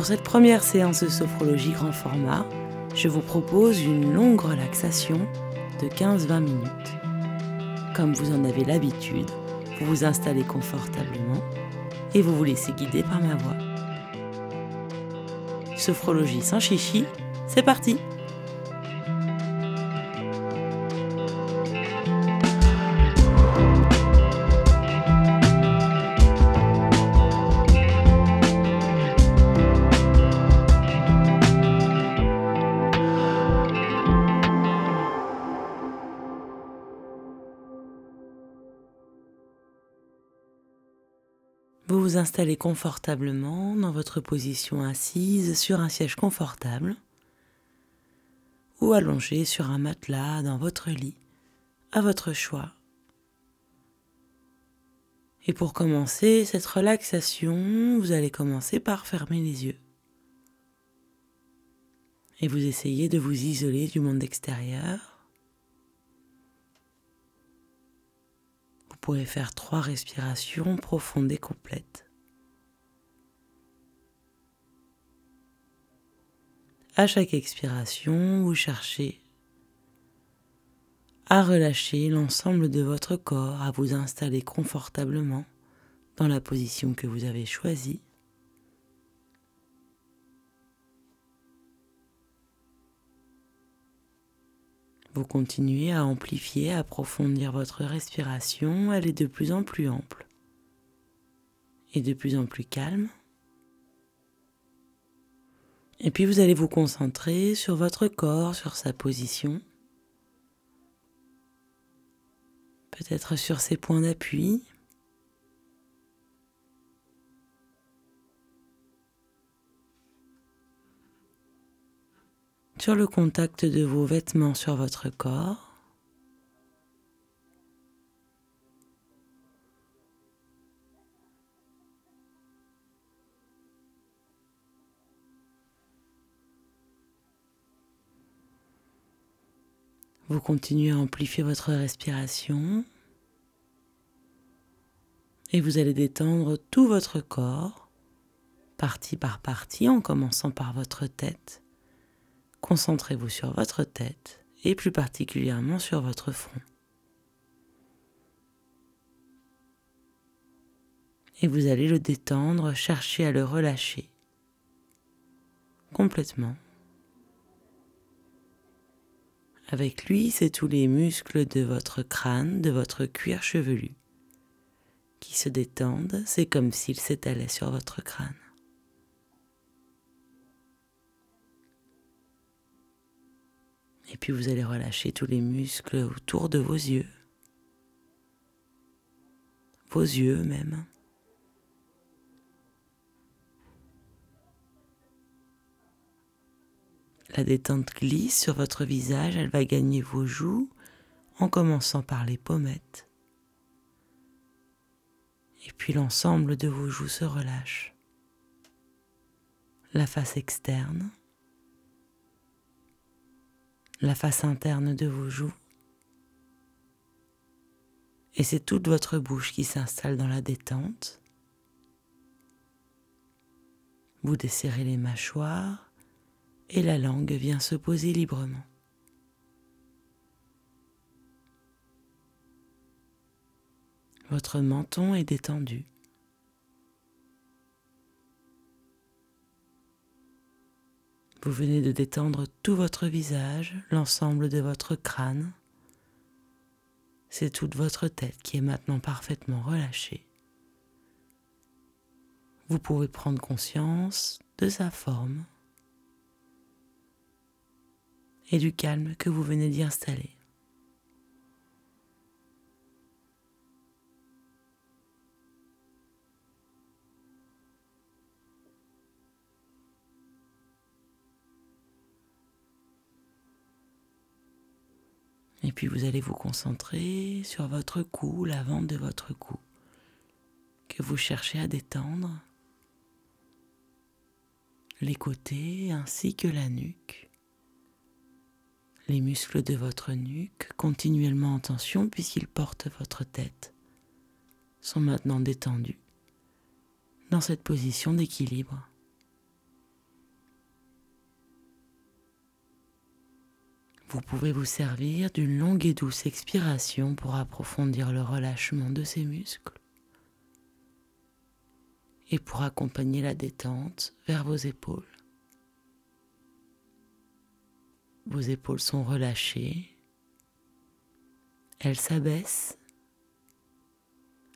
Pour cette première séance de sophrologie grand format, je vous propose une longue relaxation de 15-20 minutes. Comme vous en avez l'habitude, vous vous installez confortablement et vous vous laissez guider par ma voix. Sophrologie sans chichi, c'est parti Vous installez confortablement dans votre position assise sur un siège confortable ou allongé sur un matelas dans votre lit, à votre choix. Et pour commencer cette relaxation, vous allez commencer par fermer les yeux. Et vous essayez de vous isoler du monde extérieur. Pouvez faire trois respirations profondes et complètes. À chaque expiration, vous cherchez à relâcher l'ensemble de votre corps, à vous installer confortablement dans la position que vous avez choisie. Vous continuez à amplifier, à approfondir votre respiration, elle est de plus en plus ample et de plus en plus calme. Et puis vous allez vous concentrer sur votre corps, sur sa position, peut-être sur ses points d'appui. Sur le contact de vos vêtements sur votre corps. Vous continuez à amplifier votre respiration et vous allez détendre tout votre corps, partie par partie, en commençant par votre tête. Concentrez-vous sur votre tête et plus particulièrement sur votre front. Et vous allez le détendre, chercher à le relâcher complètement. Avec lui, c'est tous les muscles de votre crâne, de votre cuir chevelu qui se détendent, c'est comme s'ils s'étalaient sur votre crâne. Et puis vous allez relâcher tous les muscles autour de vos yeux. Vos yeux même. La détente glisse sur votre visage, elle va gagner vos joues en commençant par les pommettes. Et puis l'ensemble de vos joues se relâche. La face externe, la face interne de vos joues. Et c'est toute votre bouche qui s'installe dans la détente. Vous desserrez les mâchoires et la langue vient se poser librement. Votre menton est détendu. Vous venez de détendre tout votre visage, l'ensemble de votre crâne. C'est toute votre tête qui est maintenant parfaitement relâchée. Vous pouvez prendre conscience de sa forme et du calme que vous venez d'y installer. Et puis vous allez vous concentrer sur votre cou, la vente de votre cou, que vous cherchez à détendre, les côtés ainsi que la nuque. Les muscles de votre nuque, continuellement en tension puisqu'ils portent votre tête, sont maintenant détendus dans cette position d'équilibre. Vous pouvez vous servir d'une longue et douce expiration pour approfondir le relâchement de ces muscles et pour accompagner la détente vers vos épaules. Vos épaules sont relâchées, elles s'abaissent,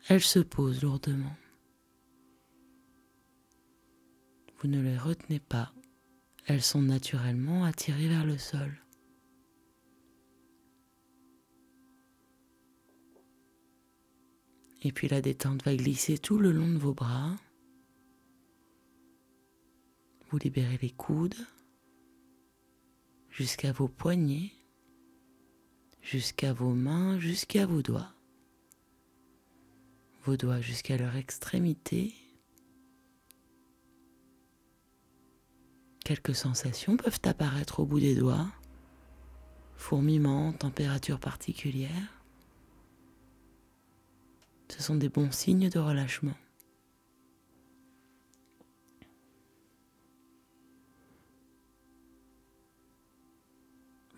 elles se posent lourdement. Vous ne les retenez pas, elles sont naturellement attirées vers le sol. Et puis la détente va glisser tout le long de vos bras. Vous libérez les coudes jusqu'à vos poignets, jusqu'à vos mains, jusqu'à vos doigts. Vos doigts jusqu'à leur extrémité. Quelques sensations peuvent apparaître au bout des doigts. Fourmillement, température particulière. Ce sont des bons signes de relâchement.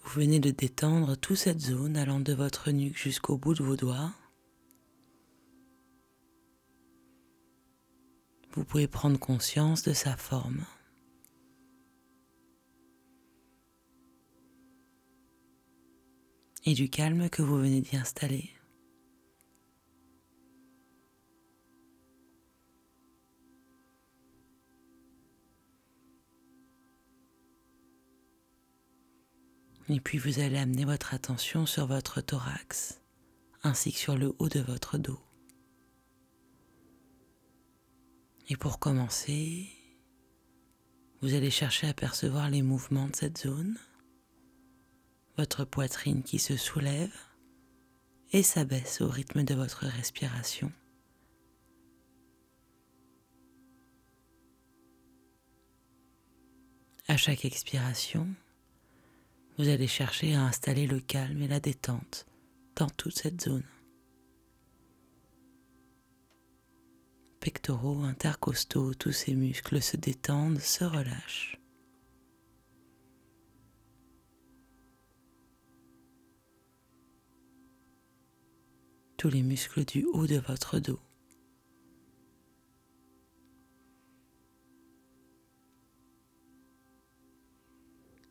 Vous venez de détendre toute cette zone allant de votre nuque jusqu'au bout de vos doigts. Vous pouvez prendre conscience de sa forme. et du calme que vous venez d'y installer. Et puis vous allez amener votre attention sur votre thorax ainsi que sur le haut de votre dos. Et pour commencer, vous allez chercher à percevoir les mouvements de cette zone, votre poitrine qui se soulève et s'abaisse au rythme de votre respiration. À chaque expiration, vous allez chercher à installer le calme et la détente dans toute cette zone. Pectoraux, intercostaux, tous ces muscles se détendent, se relâchent. Tous les muscles du haut de votre dos.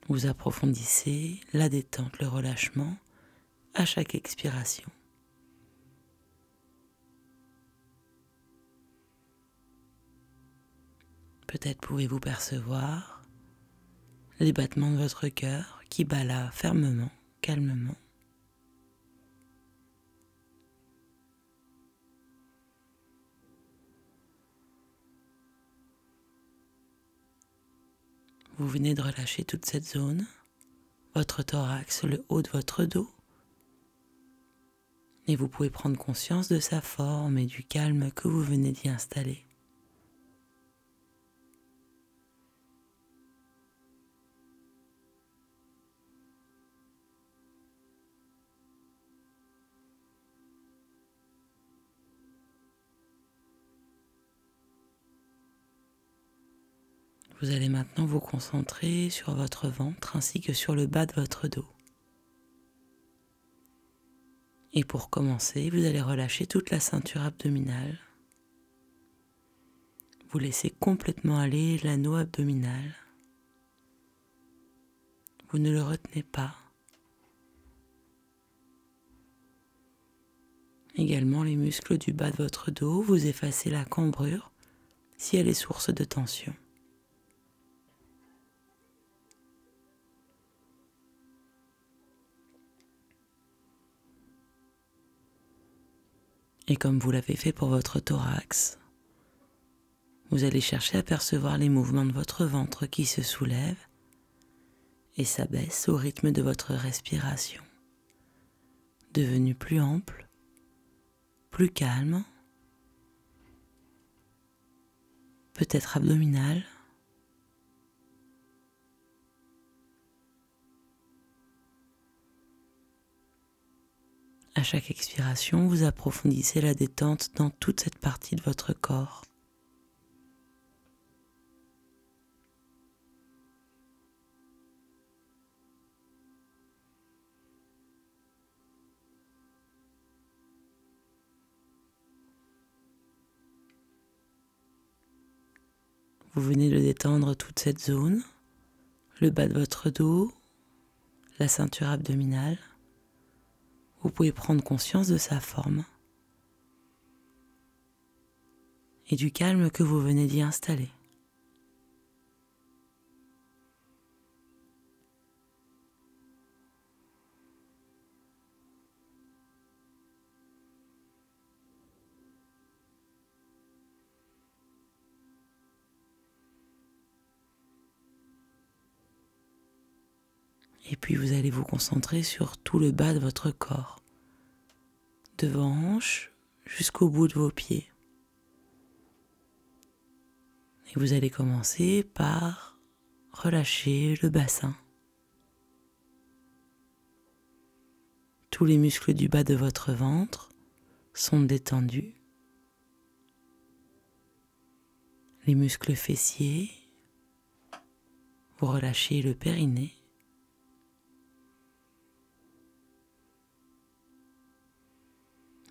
Vous approfondissez la détente, le relâchement à chaque expiration. Peut-être pouvez-vous percevoir les battements de votre cœur qui bat fermement, calmement. Vous venez de relâcher toute cette zone, votre thorax, le haut de votre dos. Et vous pouvez prendre conscience de sa forme et du calme que vous venez d'y installer. Vous allez maintenant vous concentrer sur votre ventre ainsi que sur le bas de votre dos. Et pour commencer, vous allez relâcher toute la ceinture abdominale. Vous laissez complètement aller l'anneau abdominal. Vous ne le retenez pas. Également les muscles du bas de votre dos, vous effacez la cambrure si elle est source de tension. Et comme vous l'avez fait pour votre thorax, vous allez chercher à percevoir les mouvements de votre ventre qui se soulève et s'abaisse au rythme de votre respiration, devenu plus ample, plus calme, peut-être abdominal. chaque expiration, vous approfondissez la détente dans toute cette partie de votre corps. Vous venez de détendre toute cette zone, le bas de votre dos, la ceinture abdominale. Vous pouvez prendre conscience de sa forme et du calme que vous venez d'y installer. Vous concentrer sur tout le bas de votre corps, de vos hanches jusqu'au bout de vos pieds. Et vous allez commencer par relâcher le bassin. Tous les muscles du bas de votre ventre sont détendus. Les muscles fessiers, vous relâchez le périnée.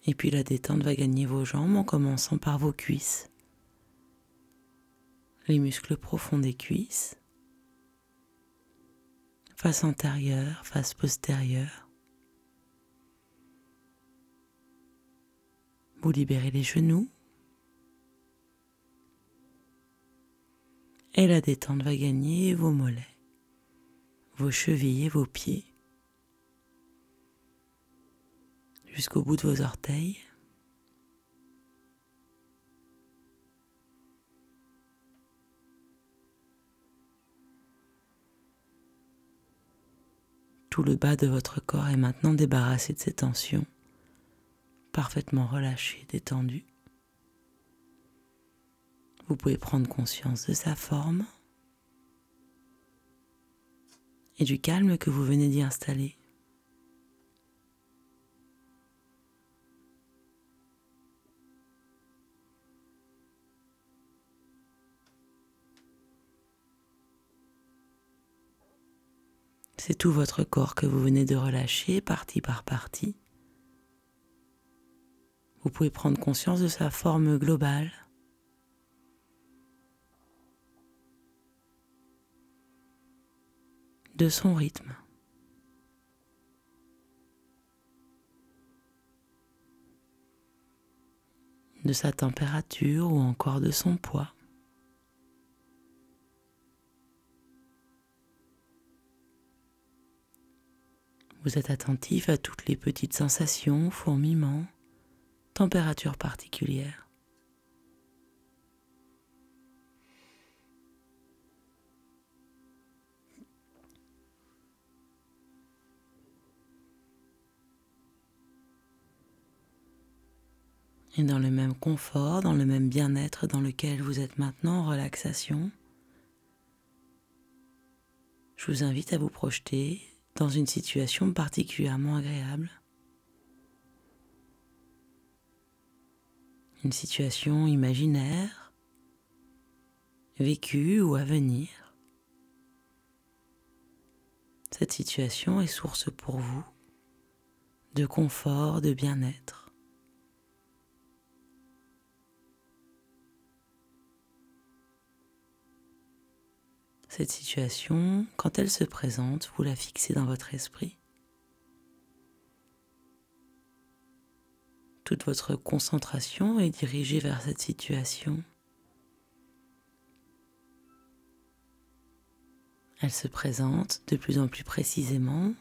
Et puis la détente va gagner vos jambes en commençant par vos cuisses. Les muscles profonds des cuisses. Face antérieure, face postérieure. Vous libérez les genoux. Et la détente va gagner vos mollets, vos chevilles et vos pieds. Jusqu'au bout de vos orteils. Tout le bas de votre corps est maintenant débarrassé de ces tensions, parfaitement relâché, détendu. Vous pouvez prendre conscience de sa forme et du calme que vous venez d'y installer. C'est tout votre corps que vous venez de relâcher partie par partie. Vous pouvez prendre conscience de sa forme globale. de son rythme. de sa température ou encore de son poids. Vous êtes attentif à toutes les petites sensations, fourmillements, températures particulières. Et dans le même confort, dans le même bien-être dans lequel vous êtes maintenant en relaxation, je vous invite à vous projeter dans une situation particulièrement agréable. Une situation imaginaire, vécue ou à venir. Cette situation est source pour vous de confort, de bien-être. Cette situation, quand elle se présente, vous la fixez dans votre esprit. Toute votre concentration est dirigée vers cette situation. Elle se présente de plus en plus précisément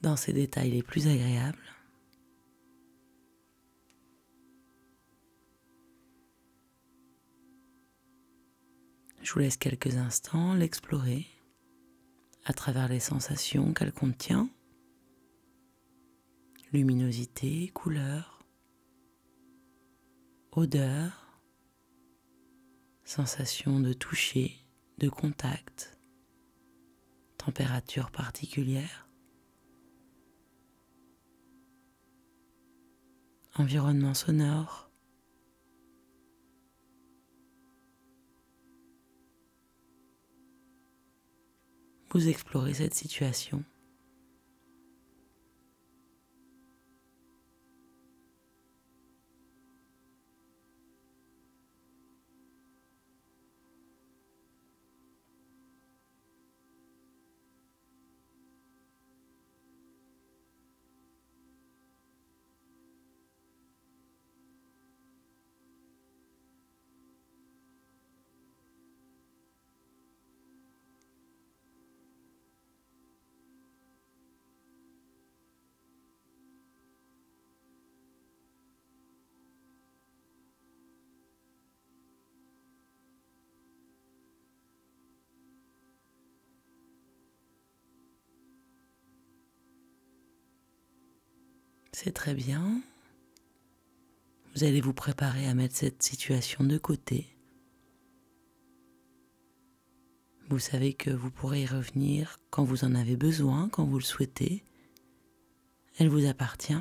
dans ses détails les plus agréables. Je vous laisse quelques instants l'explorer à travers les sensations qu'elle contient, luminosité, couleur, odeur, sensation de toucher, de contact, température particulière, environnement sonore, vous explorez cette situation. C'est très bien. Vous allez vous préparer à mettre cette situation de côté. Vous savez que vous pourrez y revenir quand vous en avez besoin, quand vous le souhaitez. Elle vous appartient.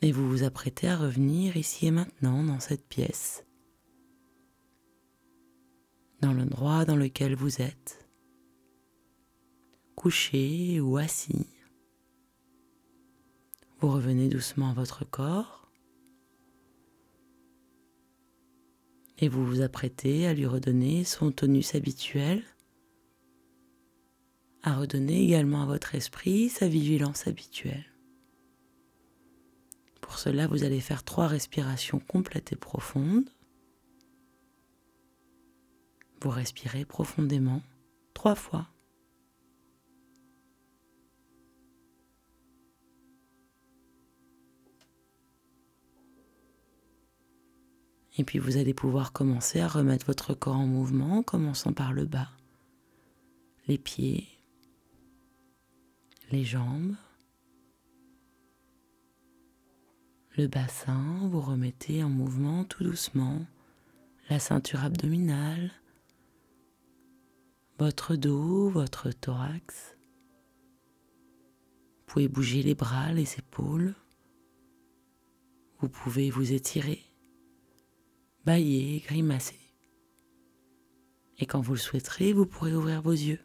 Et vous vous apprêtez à revenir ici et maintenant dans cette pièce, dans l'endroit dans lequel vous êtes, couché ou assis. Vous revenez doucement à votre corps et vous vous apprêtez à lui redonner son tonus habituel, à redonner également à votre esprit sa vigilance habituelle. Pour cela, vous allez faire trois respirations complètes et profondes. Vous respirez profondément trois fois. Et puis vous allez pouvoir commencer à remettre votre corps en mouvement, commençant par le bas, les pieds, les jambes, le bassin, vous remettez en mouvement tout doucement la ceinture abdominale, votre dos, votre thorax. Vous pouvez bouger les bras, les épaules. Vous pouvez vous étirer, bailler, grimacer. Et quand vous le souhaiterez, vous pourrez ouvrir vos yeux.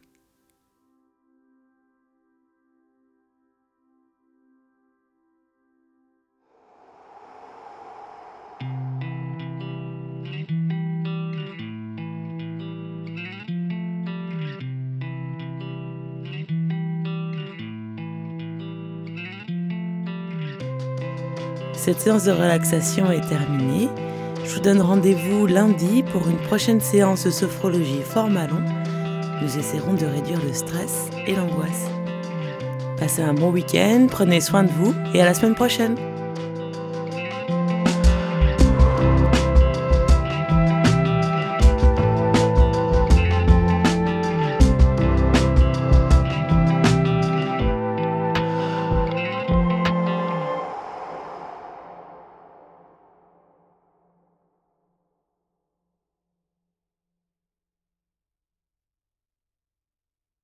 Cette séance de relaxation est terminée. Je vous donne rendez-vous lundi pour une prochaine séance de sophrologie format. Nous essaierons de réduire le stress et l'angoisse. Passez un bon week-end, prenez soin de vous et à la semaine prochaine.